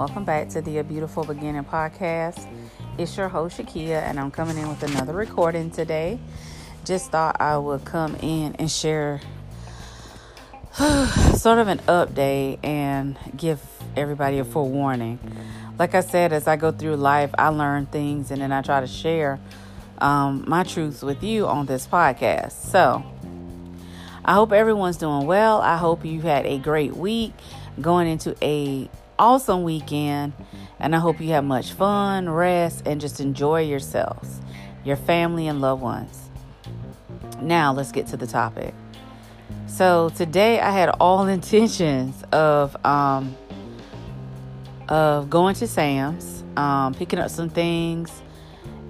welcome back to the A Beautiful Beginning podcast. It's your host, Shakia, and I'm coming in with another recording today. Just thought I would come in and share sort of an update and give everybody a forewarning. Like I said, as I go through life, I learn things and then I try to share um, my truths with you on this podcast. So, I hope everyone's doing well. I hope you had a great week going into a awesome weekend and I hope you have much fun, rest and just enjoy yourselves, your family and loved ones. Now, let's get to the topic. So, today I had all intentions of um of going to Sam's, um, picking up some things,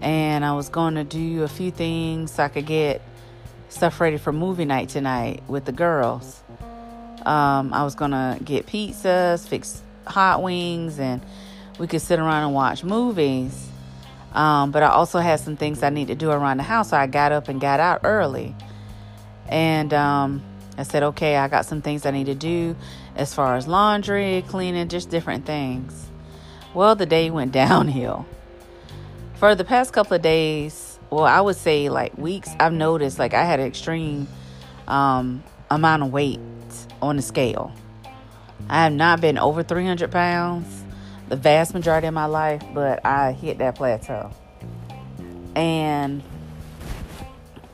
and I was going to do a few things so I could get stuff ready for movie night tonight with the girls. Um, I was gonna get pizzas, fix hot wings, and we could sit around and watch movies. Um, but I also had some things I need to do around the house, so I got up and got out early. And um, I said, okay, I got some things I need to do as far as laundry, cleaning, just different things. Well, the day went downhill. For the past couple of days, well, I would say like weeks, I've noticed like I had an extreme um, amount of weight on the scale. I have not been over 300 pounds the vast majority of my life, but I hit that plateau. And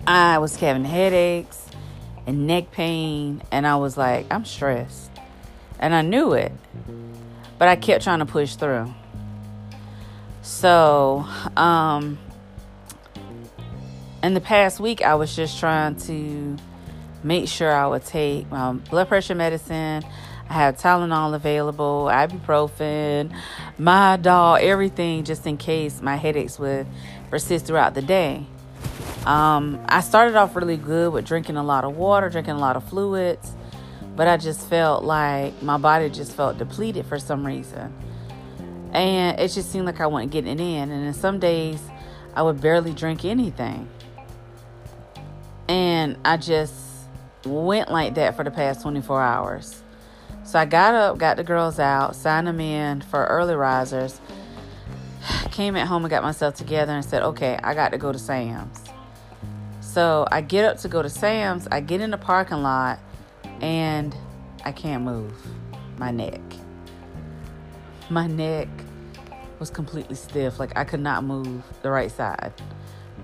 I was having headaches and neck pain, and I was like, I'm stressed. And I knew it, but I kept trying to push through. So, um, in the past week, I was just trying to make sure I would take my blood pressure medicine. I have Tylenol available, ibuprofen, Midol, everything just in case my headaches would persist throughout the day. Um, I started off really good with drinking a lot of water, drinking a lot of fluids, but I just felt like my body just felt depleted for some reason. And it just seemed like I wasn't getting it in. And in some days I would barely drink anything. And I just went like that for the past 24 hours. So I got up, got the girls out, signed them in for early risers, came at home and got myself together and said, okay, I got to go to Sam's. So I get up to go to Sam's, I get in the parking lot, and I can't move my neck. My neck was completely stiff. Like I could not move the right side.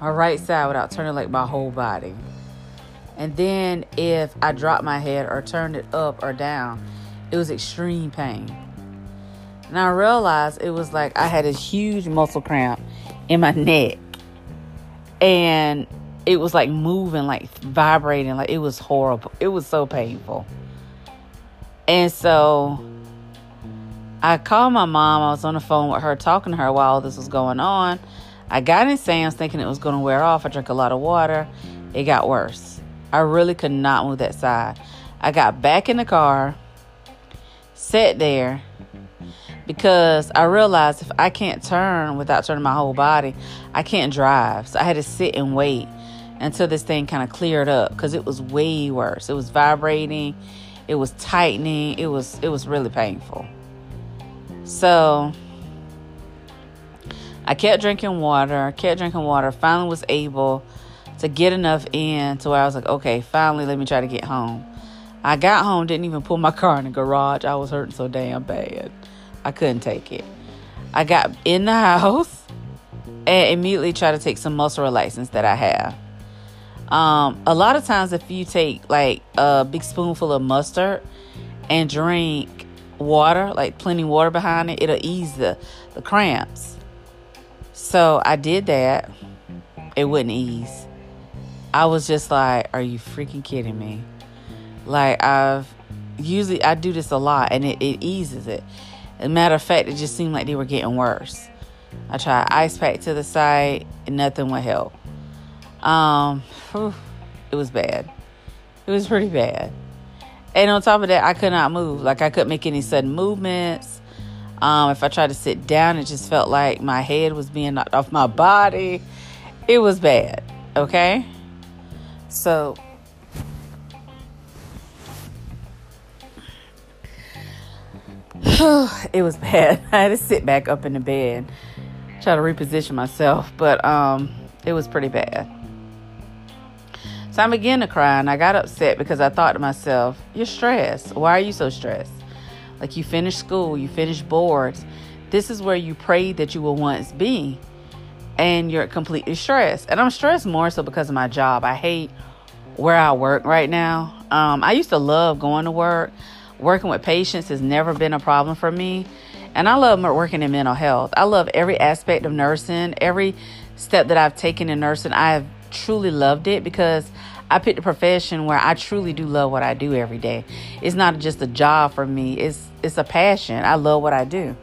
My right side without turning like my whole body. And then if I dropped my head or turned it up or down, it was extreme pain. And I realized it was like I had a huge muscle cramp in my neck. And it was like moving, like vibrating, like it was horrible. It was so painful. And so I called my mom. I was on the phone with her, talking to her while this was going on. I got in Sam's thinking it was going to wear off. I drank a lot of water. It got worse. I really could not move that side. I got back in the car, sat there, because I realized if I can't turn without turning my whole body, I can't drive. So I had to sit and wait until this thing kind of cleared up because it was way worse. It was vibrating, it was tightening, it was it was really painful. So I kept drinking water, kept drinking water, finally was able to get enough in to where I was like, okay, finally, let me try to get home. I got home, didn't even pull my car in the garage. I was hurting so damn bad. I couldn't take it. I got in the house and immediately tried to take some muscle relaxants that I have. Um, a lot of times, if you take like a big spoonful of mustard and drink water, like plenty water behind it, it'll ease the, the cramps. So I did that. It wouldn't ease. I was just like, are you freaking kidding me? Like I've usually I do this a lot and it, it eases it. As a matter of fact, it just seemed like they were getting worse. I tried ice pack to the side and nothing would help. Um, whew, it was bad. It was pretty bad. And on top of that, I could not move. Like I couldn't make any sudden movements. Um, if I tried to sit down, it just felt like my head was being knocked off my body. It was bad. Okay. So it was bad. I had to sit back up in the bed, try to reposition myself, but um, it was pretty bad. So I began to cry and I got upset because I thought to myself, You're stressed. Why are you so stressed? Like you finished school, you finished boards. This is where you prayed that you will once be. And you're completely stressed. And I'm stressed more so because of my job. I hate where I work right now. Um, I used to love going to work. Working with patients has never been a problem for me. And I love working in mental health. I love every aspect of nursing, every step that I've taken in nursing. I've truly loved it because I picked a profession where I truly do love what I do every day. It's not just a job for me. It's it's a passion. I love what I do.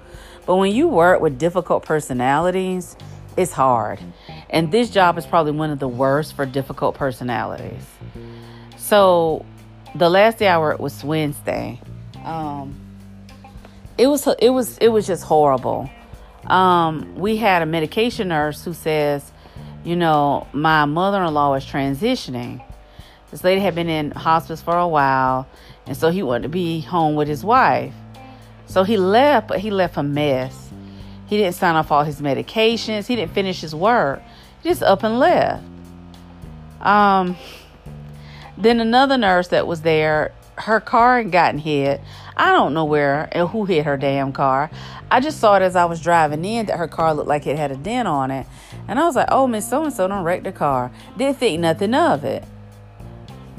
But when you work with difficult personalities, it's hard. And this job is probably one of the worst for difficult personalities. So the last day I worked was Wednesday. Um, it was it was it was just horrible. Um, we had a medication nurse who says, you know, my mother-in-law is transitioning. This lady had been in hospice for a while, and so he wanted to be home with his wife. So he left, but he left a mess. He didn't sign off all his medications. He didn't finish his work. He just up and left. Um, then another nurse that was there, her car had gotten hit. I don't know where and who hit her damn car. I just saw it as I was driving in that her car looked like it had a dent on it. And I was like, oh, Miss So and so don't wreck the car. Didn't think nothing of it.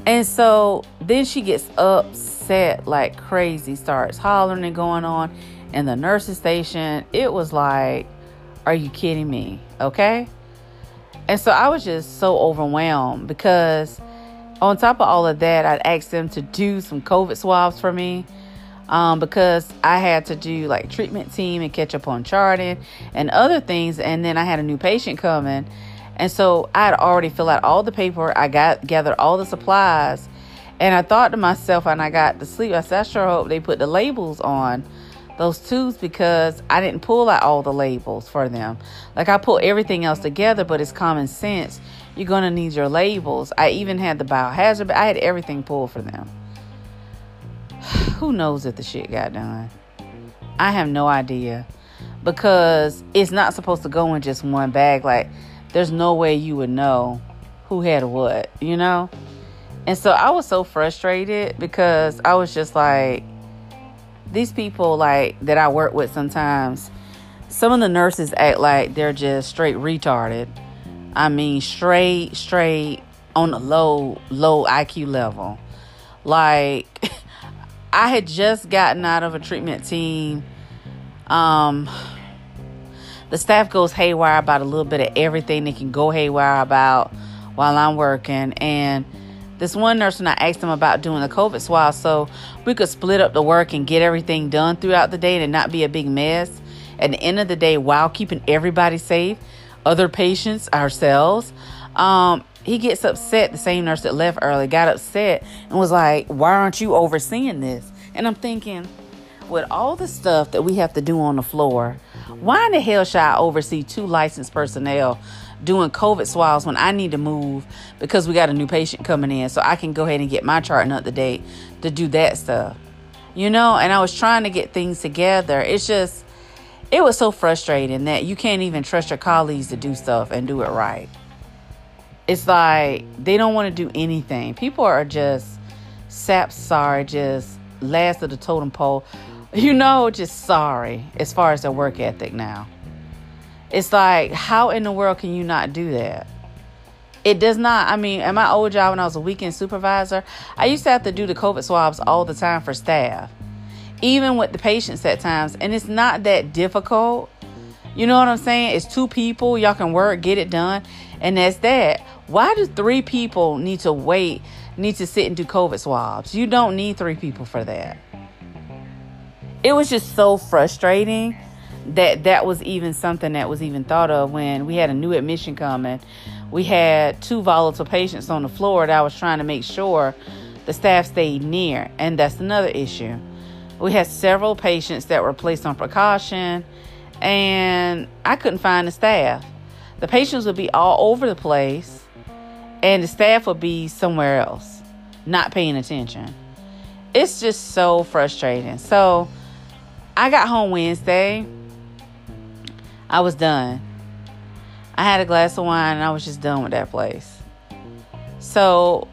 And so then she gets upset like crazy, starts hollering and going on in the nurse's station. It was like, are you kidding me? Okay. And so I was just so overwhelmed because on top of all of that, I'd asked them to do some COVID swabs for me um, because I had to do like treatment team and catch up on charting and other things. And then I had a new patient coming. And so I had already filled out all the paperwork. I got gathered all the supplies. And I thought to myself, and I got to sleep, I said, I sure hope they put the labels on those tubes because I didn't pull out all the labels for them. Like I pull everything else together, but it's common sense. You're going to need your labels. I even had the biohazard, I had everything pulled for them. Who knows if the shit got done? I have no idea because it's not supposed to go in just one bag. Like, there's no way you would know who had what, you know? And so I was so frustrated because I was just like, these people like that I work with sometimes, some of the nurses act like they're just straight retarded. I mean, straight, straight on a low, low IQ level. Like, I had just gotten out of a treatment team. Um, the staff goes haywire about a little bit of everything they can go haywire about while I'm working. And this one nurse and I asked them about doing the COVID swab so we could split up the work and get everything done throughout the day and not be a big mess. At the end of the day, while keeping everybody safe, other patients, ourselves, um, he gets upset. The same nurse that left early got upset and was like, Why aren't you overseeing this? And I'm thinking, with all the stuff that we have to do on the floor, why in the hell should I oversee two licensed personnel doing COVID swabs when I need to move because we got a new patient coming in so I can go ahead and get my charting up to date to do that stuff? You know, and I was trying to get things together. It's just, it was so frustrating that you can't even trust your colleagues to do stuff and do it right. It's like they don't want to do anything. People are just sap sorry, just last of the totem pole you know, just sorry as far as their work ethic now. It's like, how in the world can you not do that? It does not. I mean, at my old job when I was a weekend supervisor, I used to have to do the COVID swabs all the time for staff, even with the patients at times. And it's not that difficult. You know what I'm saying? It's two people, y'all can work, get it done, and that's that. Why do three people need to wait, need to sit and do COVID swabs? You don't need three people for that it was just so frustrating that that was even something that was even thought of when we had a new admission coming. We had two volatile patients on the floor that I was trying to make sure the staff stayed near, and that's another issue. We had several patients that were placed on precaution, and I couldn't find the staff. The patients would be all over the place, and the staff would be somewhere else, not paying attention. It's just so frustrating. So, I got home Wednesday. I was done. I had a glass of wine and I was just done with that place. So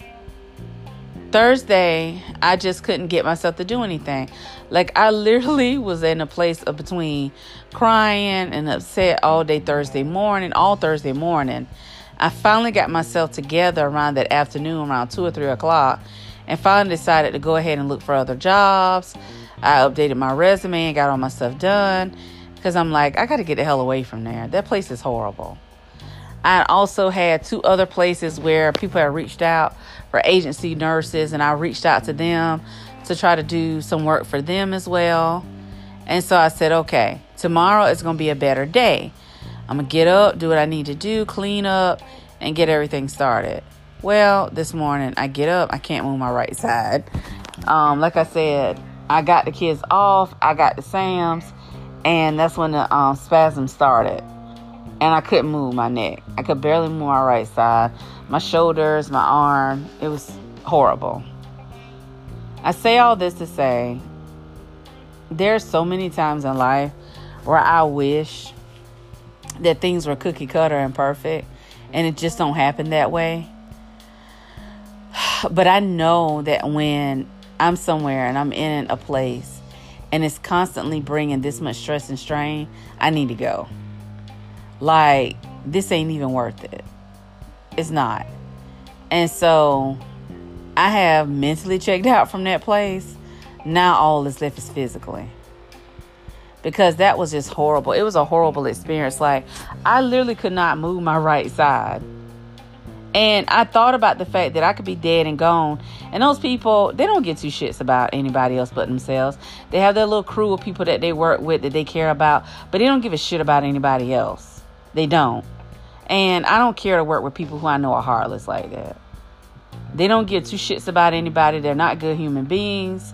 Thursday, I just couldn't get myself to do anything. Like I literally was in a place of between crying and upset all day Thursday morning, all Thursday morning. I finally got myself together around that afternoon, around two or three o'clock, and finally decided to go ahead and look for other jobs. I updated my resume and got all my stuff done because I'm like, I got to get the hell away from there. That place is horrible. I also had two other places where people had reached out for agency nurses, and I reached out to them to try to do some work for them as well. And so I said, okay, tomorrow is going to be a better day. I'm going to get up, do what I need to do, clean up, and get everything started. Well, this morning I get up, I can't move my right side. Um, like I said, I got the kids off, I got the Sams, and that's when the um, spasm started. And I couldn't move my neck. I could barely move my right side. My shoulders, my arm, it was horrible. I say all this to say there's so many times in life where I wish that things were cookie cutter and perfect and it just don't happen that way. But I know that when I'm somewhere and I'm in a place and it's constantly bringing this much stress and strain, I need to go. Like, this ain't even worth it. It's not. And so I have mentally checked out from that place. Now all that's left is physically. Because that was just horrible. It was a horrible experience. Like, I literally could not move my right side and I thought about the fact that I could be dead and gone. And those people, they don't get two shits about anybody else but themselves. They have their little crew of people that they work with that they care about, but they don't give a shit about anybody else. They don't. And I don't care to work with people who I know are heartless like that. They don't give two shits about anybody. They're not good human beings.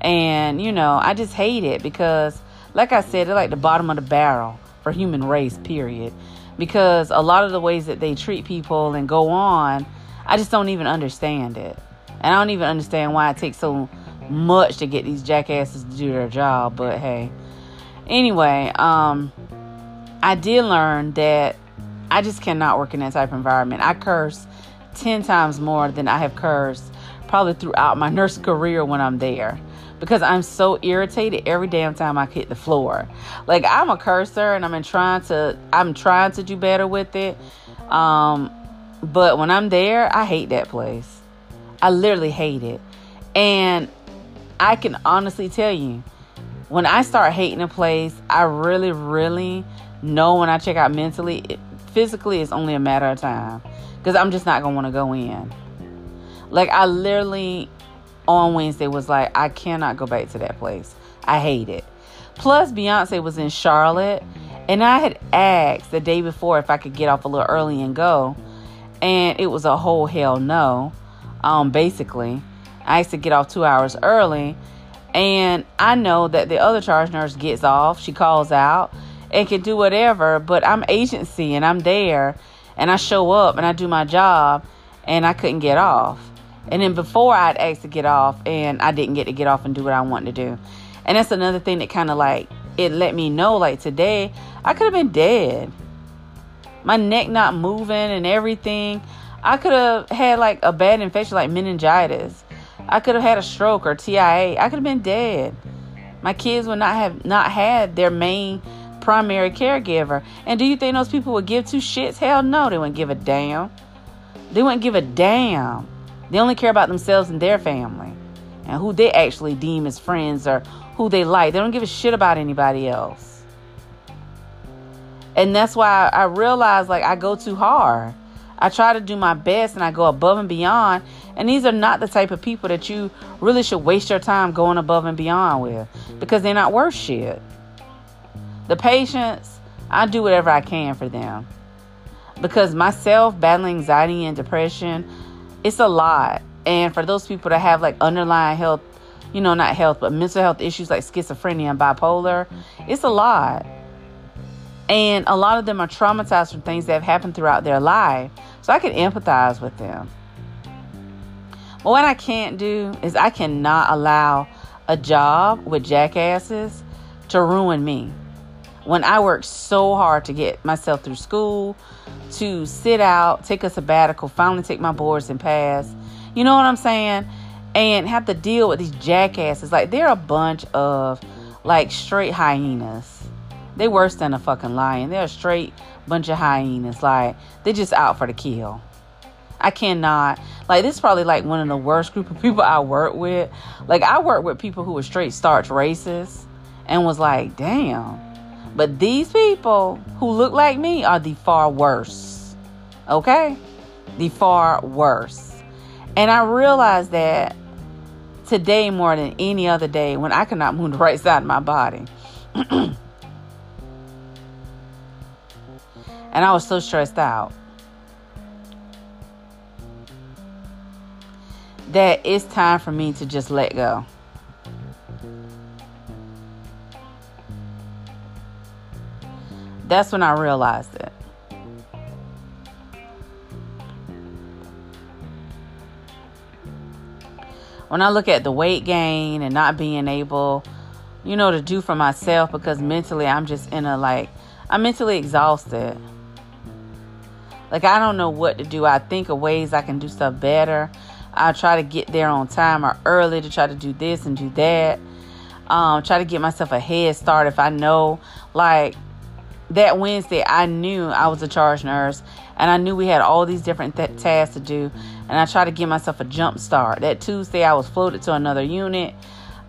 And, you know, I just hate it because, like I said, they're like the bottom of the barrel for human race, period because a lot of the ways that they treat people and go on, I just don't even understand it. And I don't even understand why it takes so much to get these jackasses to do their job, but hey. Anyway, um I did learn that I just cannot work in that type of environment. I curse 10 times more than I have cursed probably throughout my nurse career when I'm there because I'm so irritated every damn time I hit the floor. Like I'm a cursor and I'm trying to I'm trying to do better with it. Um but when I'm there, I hate that place. I literally hate it. And I can honestly tell you, when I start hating a place, I really, really know when I check out mentally, it, physically, it's only a matter of time. Because I'm just not going to want to go in. Like, I literally on Wednesday was like, I cannot go back to that place. I hate it. Plus, Beyonce was in Charlotte, and I had asked the day before if I could get off a little early and go, and it was a whole hell no. Um, basically, I used to get off two hours early, and I know that the other charge nurse gets off, she calls out, and can do whatever, but I'm agency and I'm there, and I show up and I do my job, and I couldn't get off. And then before I'd asked to get off and I didn't get to get off and do what I wanted to do. And that's another thing that kind of like it let me know like today I could have been dead. My neck not moving and everything. I could have had like a bad infection like meningitis. I could have had a stroke or TIA. I could have been dead. My kids would not have not had their main primary caregiver. And do you think those people would give two shits? Hell no, they wouldn't give a damn. They wouldn't give a damn. They only care about themselves and their family and who they actually deem as friends or who they like. They don't give a shit about anybody else. And that's why I realize like I go too hard. I try to do my best and I go above and beyond. And these are not the type of people that you really should waste your time going above and beyond with because they're not worth shit. The patients, I do whatever I can for them. Because myself battling anxiety and depression, it's a lot. And for those people that have like underlying health, you know, not health, but mental health issues like schizophrenia and bipolar, it's a lot. And a lot of them are traumatized from things that have happened throughout their life. So I can empathize with them. But what I can't do is I cannot allow a job with jackasses to ruin me. When I worked so hard to get myself through school, to sit out, take a sabbatical, finally take my boards and pass. You know what I'm saying? And have to deal with these jackasses. Like they're a bunch of like straight hyenas. They worse than a fucking lion. They're a straight bunch of hyenas. Like they're just out for the kill. I cannot like this is probably like one of the worst group of people I work with. Like I work with people who were straight starch racist and was like, damn. But these people who look like me are the far worse. Okay? The far worse. And I realized that today more than any other day when I cannot move the right side of my body. and I was so stressed out. That it's time for me to just let go. That's when I realized it. When I look at the weight gain and not being able, you know, to do for myself because mentally I'm just in a like, I'm mentally exhausted. Like, I don't know what to do. I think of ways I can do stuff better. I try to get there on time or early to try to do this and do that. Um, try to get myself a head start if I know, like, that Wednesday, I knew I was a charge nurse and I knew we had all these different th- tasks to do. And I tried to give myself a jump start. That Tuesday, I was floated to another unit.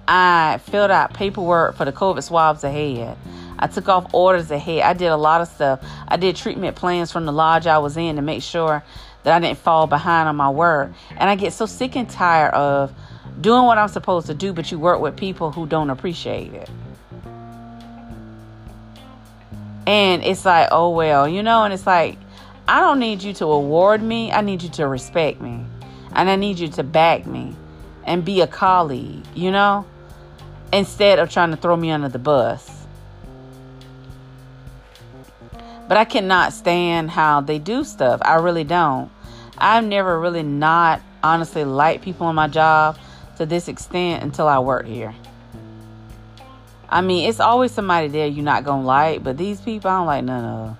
I filled out paperwork for the COVID swabs ahead. I took off orders ahead. I did a lot of stuff. I did treatment plans from the lodge I was in to make sure that I didn't fall behind on my work. And I get so sick and tired of doing what I'm supposed to do, but you work with people who don't appreciate it. And it's like, oh, well, you know, and it's like, I don't need you to award me. I need you to respect me. And I need you to back me and be a colleague, you know, instead of trying to throw me under the bus. But I cannot stand how they do stuff. I really don't. I've never really not honestly liked people on my job to this extent until I worked here. I mean, it's always somebody there you're not gonna like, but these people I don't like none of.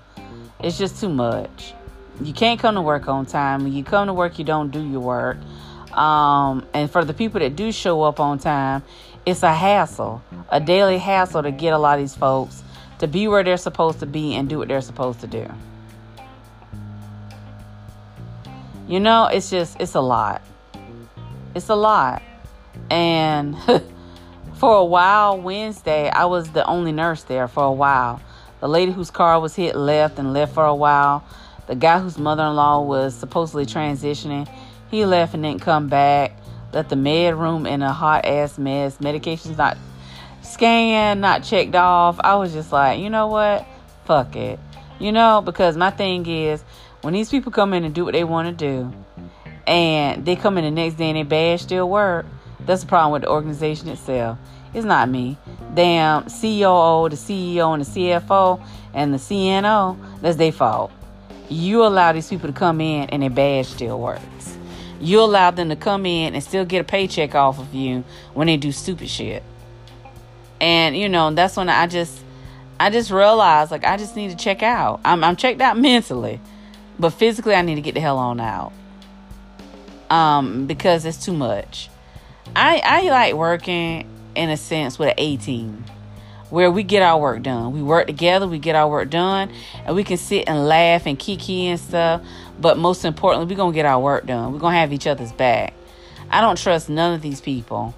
It's just too much. You can't come to work on time. When you come to work, you don't do your work. Um, and for the people that do show up on time, it's a hassle, a daily hassle to get a lot of these folks to be where they're supposed to be and do what they're supposed to do. You know, it's just, it's a lot. It's a lot. And for a while, Wednesday, I was the only nurse there for a while. The lady whose car was hit left and left for a while. The guy whose mother in law was supposedly transitioning, he left and didn't come back. Left the med room in a hot ass mess. Medications not scanned, not checked off. I was just like, you know what? Fuck it. You know, because my thing is when these people come in and do what they want to do, and they come in the next day and their badge still work, that's the problem with the organization itself. It's not me. Damn COO, the CEO, and the CFO, and the CNO, that's their fault. You allow these people to come in and their badge still works. You allow them to come in and still get a paycheck off of you when they do stupid shit. And you know, that's when I just I just realized like I just need to check out. I'm I'm checked out mentally, but physically I need to get the hell on out. Um, because it's too much. I I like working in a sense with an A team where we get our work done. We work together, we get our work done, and we can sit and laugh and kiki and stuff. But most importantly, we're gonna get our work done. We're gonna have each other's back. I don't trust none of these people.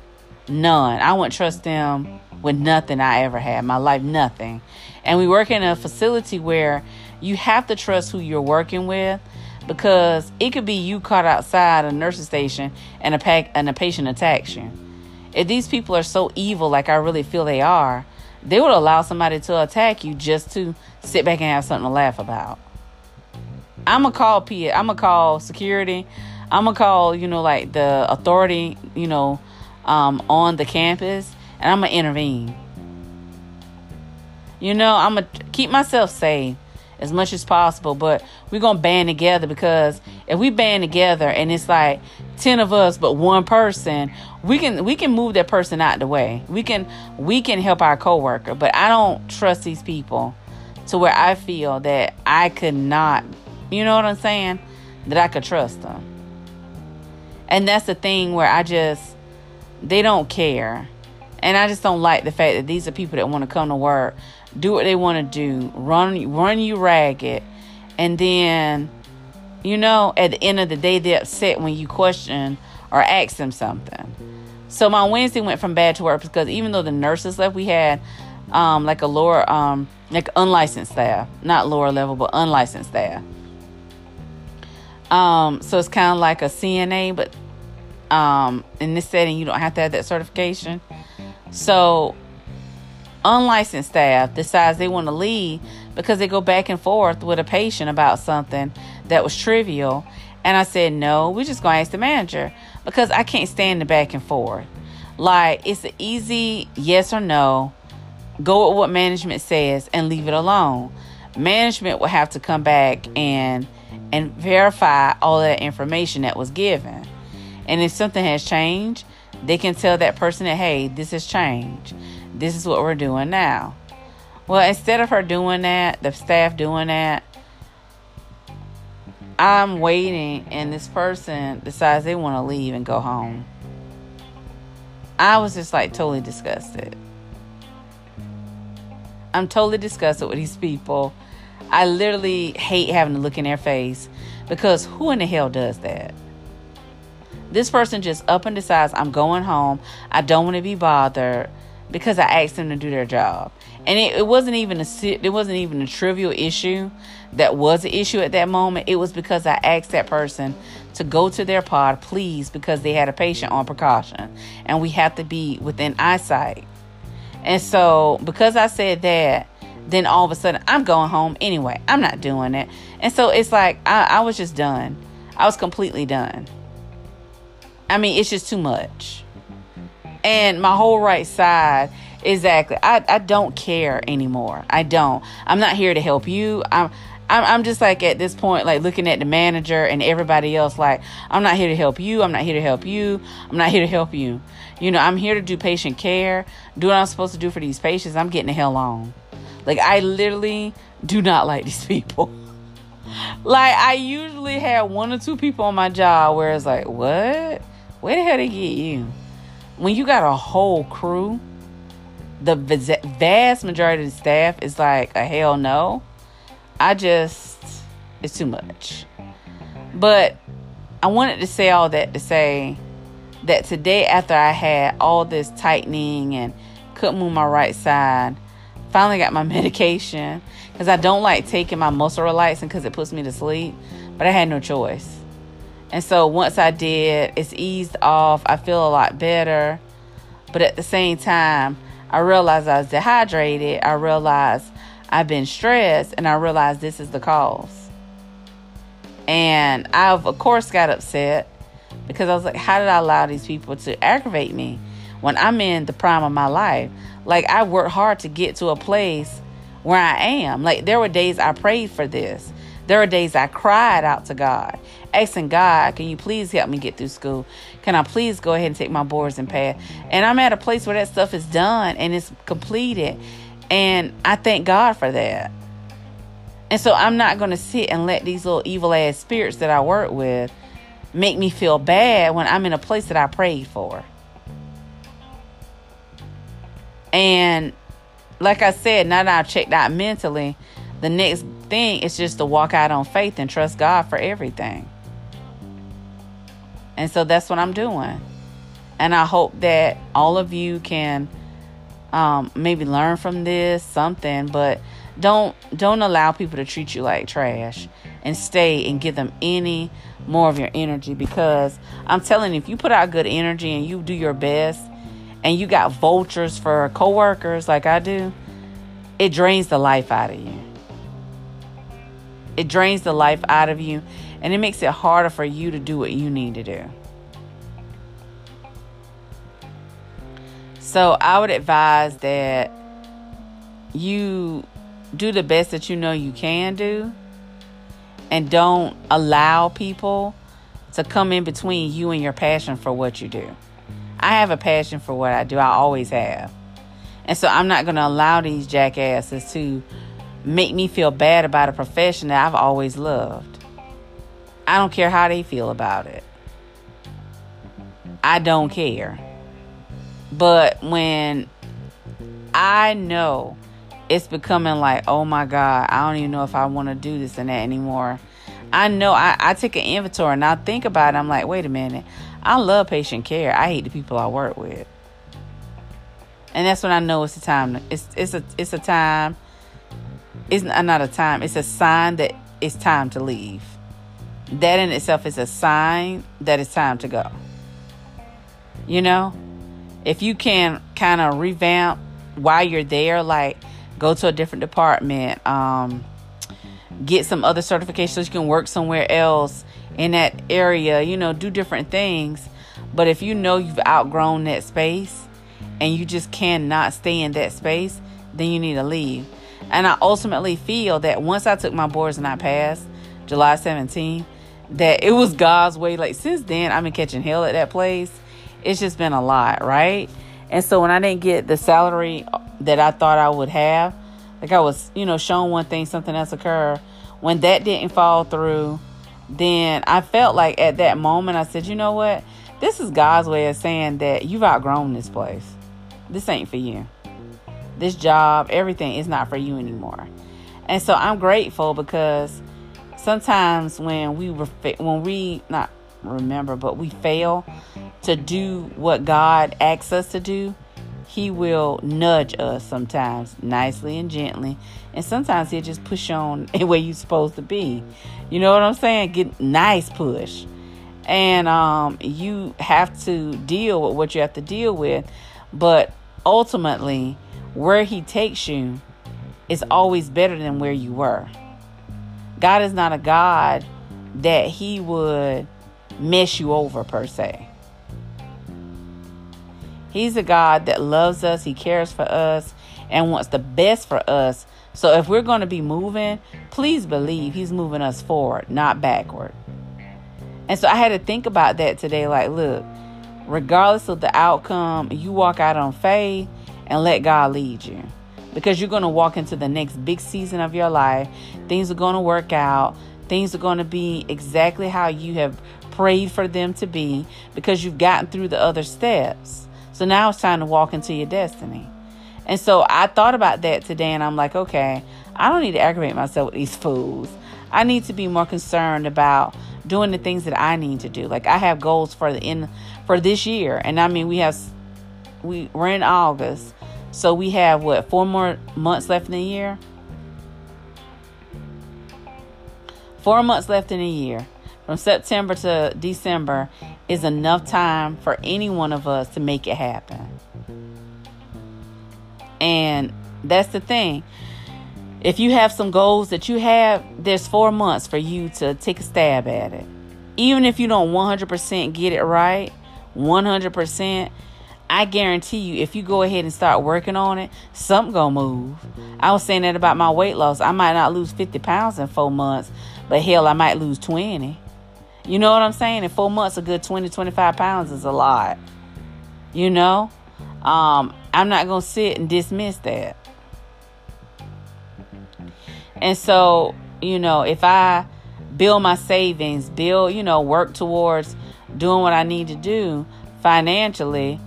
None. I wouldn't trust them with nothing I ever had. My life, nothing. And we work in a facility where you have to trust who you're working with because it could be you caught outside a nursing station and a pack and a patient attacks you. If these people are so evil, like I really feel they are, they would allow somebody to attack you just to sit back and have something to laugh about. I'm gonna call P. I'm gonna call security. I'm gonna call you know like the authority you know um, on the campus, and I'm gonna intervene. You know, I'm gonna keep myself safe as much as possible, but we're gonna band together because if we band together and it's like 10 of us but one person we can we can move that person out the way. We can we can help our coworker but i don't trust these people to where i feel that i could not you know what i'm saying? That i could trust them. And that's the thing where i just they don't care and i just don't like the fact that these are people that want to come to work do what they want to do run run you ragged and then you know, at the end of the day, they're upset when you question or ask them something. So my Wednesday went from bad to worse because even though the nurses left, we had um, like a lower, um, like unlicensed staff, not lower level, but unlicensed staff. Um, so it's kind of like a CNA, but um, in this setting, you don't have to have that certification. So unlicensed staff decides they want to leave because they go back and forth with a patient about something that was trivial. And I said, no, we're just going to ask the manager because I can't stand the back and forth. Like, it's an easy yes or no. Go with what management says and leave it alone. Management will have to come back and and verify all that information that was given. And if something has changed, they can tell that person that, hey, this has changed. This is what we're doing now. Well, instead of her doing that, the staff doing that, I'm waiting and this person decides they want to leave and go home. I was just like totally disgusted. I'm totally disgusted with these people. I literally hate having to look in their face because who in the hell does that? This person just up and decides I'm going home. I don't want to be bothered because I asked them to do their job. And it, it wasn't even a it wasn't even a trivial issue that was an issue at that moment. It was because I asked that person to go to their pod, please, because they had a patient on precaution, and we have to be within eyesight. And so, because I said that, then all of a sudden I'm going home anyway. I'm not doing it. And so it's like I, I was just done. I was completely done. I mean, it's just too much. And my whole right side Exactly. I, I don't care anymore. I don't. I'm not here to help you. I'm I'm, I'm just like at this point, like looking at the manager and everybody else, like, I'm not here to help you. I'm not here to help you. I'm not here to help you. You know, I'm here to do patient care, do what I'm supposed to do for these patients. I'm getting the hell on. Like, I literally do not like these people. like, I usually have one or two people on my job where it's like, what? Where the hell they get you? When you got a whole crew the vast majority of the staff is like a hell no. I just it's too much. But I wanted to say all that to say that today after I had all this tightening and couldn't move my right side, finally got my medication because I don't like taking my muscle relaxant because it puts me to sleep, but I had no choice. And so once I did, it's eased off. I feel a lot better. But at the same time, I realized I was dehydrated. I realized I've been stressed, and I realized this is the cause. And I've, of course, got upset because I was like, how did I allow these people to aggravate me when I'm in the prime of my life? Like, I worked hard to get to a place where I am. Like, there were days I prayed for this. There are days I cried out to God, asking God, can you please help me get through school? Can I please go ahead and take my boards and pass? And I'm at a place where that stuff is done and it's completed. And I thank God for that. And so I'm not going to sit and let these little evil ass spirits that I work with make me feel bad when I'm in a place that I prayed for. And like I said, now that I've checked out mentally, the next thing is just to walk out on faith and trust God for everything. And so that's what I'm doing. And I hope that all of you can um, maybe learn from this something, but don't don't allow people to treat you like trash and stay and give them any more of your energy because I'm telling you, if you put out good energy and you do your best and you got vultures for coworkers like I do, it drains the life out of you. It drains the life out of you and it makes it harder for you to do what you need to do. So I would advise that you do the best that you know you can do and don't allow people to come in between you and your passion for what you do. I have a passion for what I do. I always have. And so I'm not going to allow these jackasses to make me feel bad about a profession that I've always loved. I don't care how they feel about it. I don't care. But when I know it's becoming like, oh my God, I don't even know if I want to do this and that anymore. I know I, I take an inventory and I think about it. I'm like, wait a minute. I love patient care. I hate the people I work with. And that's when I know it's a time. It's it's a it's a time. It's not a time. It's a sign that it's time to leave. That in itself is a sign that it's time to go. You know, if you can kind of revamp while you're there, like go to a different department, um, get some other certifications you can work somewhere else in that area, you know, do different things. But if you know you've outgrown that space and you just cannot stay in that space, then you need to leave. And I ultimately feel that once I took my boards and I passed July 17, that it was God's way. Like since then, I've been catching hell at that place. It's just been a lot, right? And so when I didn't get the salary that I thought I would have, like I was, you know, shown one thing, something else occur. When that didn't fall through, then I felt like at that moment I said, you know what? This is God's way of saying that you've outgrown this place. This ain't for you. This job, everything is not for you anymore. And so I'm grateful because sometimes when we when we not remember, but we fail to do what God asks us to do, He will nudge us sometimes nicely and gently. And sometimes He'll just push on where you're supposed to be. You know what I'm saying? Get nice push. And um, you have to deal with what you have to deal with. But ultimately, where He takes you is always better than where you were. God is not a God that He would mess you over, per se. He's a God that loves us, He cares for us, and wants the best for us. So if we're going to be moving, please believe He's moving us forward, not backward. And so I had to think about that today. Like, look, regardless of the outcome, you walk out on faith and let God lead you. Because you're going to walk into the next big season of your life. Things are going to work out. Things are going to be exactly how you have prayed for them to be because you've gotten through the other steps. So now it's time to walk into your destiny. And so I thought about that today and I'm like, okay, I don't need to aggravate myself with these fools. I need to be more concerned about doing the things that I need to do. Like I have goals for the end for this year. And I mean we have we we're in August. So we have what, four more months left in the year? Four months left in the year from September to December is enough time for any one of us to make it happen. And that's the thing. If you have some goals that you have, there's four months for you to take a stab at it. Even if you don't 100% get it right, 100%, I guarantee you, if you go ahead and start working on it, something gonna move. I was saying that about my weight loss. I might not lose 50 pounds in four months, but hell, I might lose 20. You know what I'm saying? In four months, a good 20, 25 pounds is a lot. You know? Um, I'm not to sit and dismiss that. And so, you know, if I build my savings, build, you know, work towards doing what I need to do financially,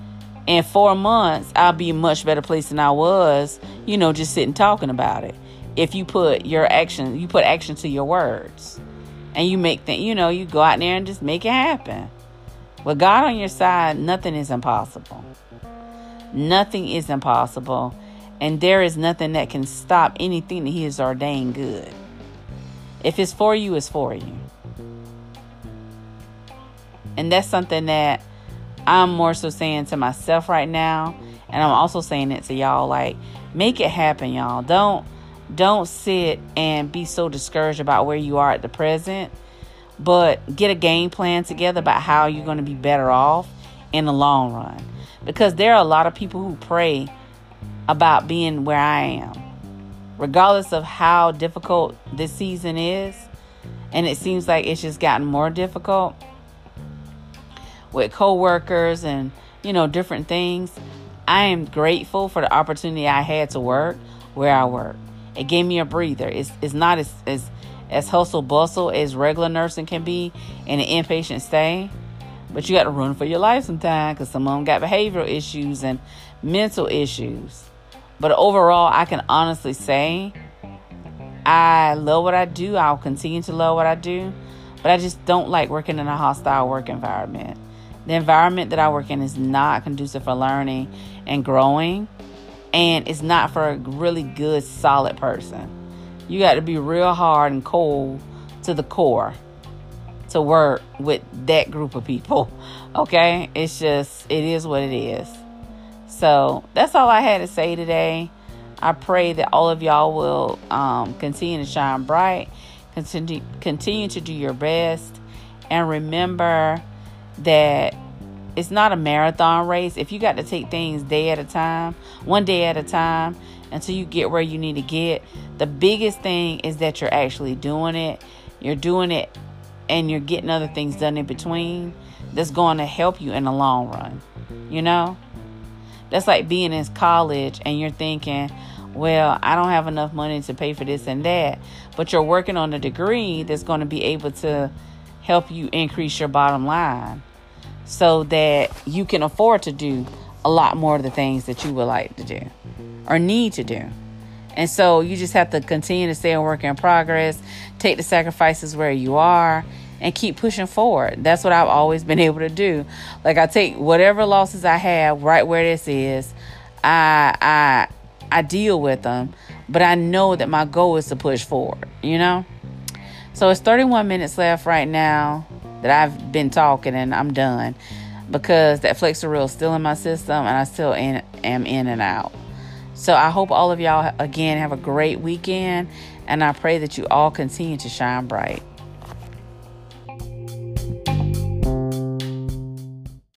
in four months, I'll be much better place than I was, you know, just sitting talking about it. If you put your action, you put action to your words and you make things, you know, you go out there and just make it happen. With God on your side, nothing is impossible. Nothing is impossible. And there is nothing that can stop anything that He has ordained good. If it's for you, it's for you. And that's something that I'm more so saying to myself right now. And I'm also saying it to y'all like, make it happen, y'all. Don't don't sit and be so discouraged about where you are at the present, but get a game plan together about how you're going to be better off in the long run. Because there are a lot of people who pray about being where I am, regardless of how difficult this season is. And it seems like it's just gotten more difficult. With coworkers and, you know, different things. I am grateful for the opportunity I had to work where I work. It gave me a breather. It's, it's not as, as, as hustle bustle as regular nursing can be in an inpatient stay. But you got to run for your life sometimes because some of them got behavioral issues and mental issues. But overall, I can honestly say I love what I do. I'll continue to love what I do. But I just don't like working in a hostile work environment. The environment that I work in is not conducive for learning and growing, and it's not for a really good, solid person. You got to be real hard and cold to the core to work with that group of people. Okay? It's just, it is what it is. So that's all I had to say today. I pray that all of y'all will um, continue to shine bright, continue, continue to do your best, and remember that it's not a marathon race. If you got to take things day at a time, one day at a time, until you get where you need to get, the biggest thing is that you're actually doing it. You're doing it and you're getting other things done in between that's going to help you in the long run. You know? That's like being in college and you're thinking, well, I don't have enough money to pay for this and that, but you're working on a degree that's going to be able to help you increase your bottom line so that you can afford to do a lot more of the things that you would like to do or need to do. And so you just have to continue to stay a work in progress, take the sacrifices where you are, and keep pushing forward. That's what I've always been able to do. Like I take whatever losses I have right where this is, I I I deal with them, but I know that my goal is to push forward, you know? So it's 31 minutes left right now that I've been talking and I'm done because that Flexeril is still in my system and I still in, am in and out. So I hope all of y'all again have a great weekend and I pray that you all continue to shine bright.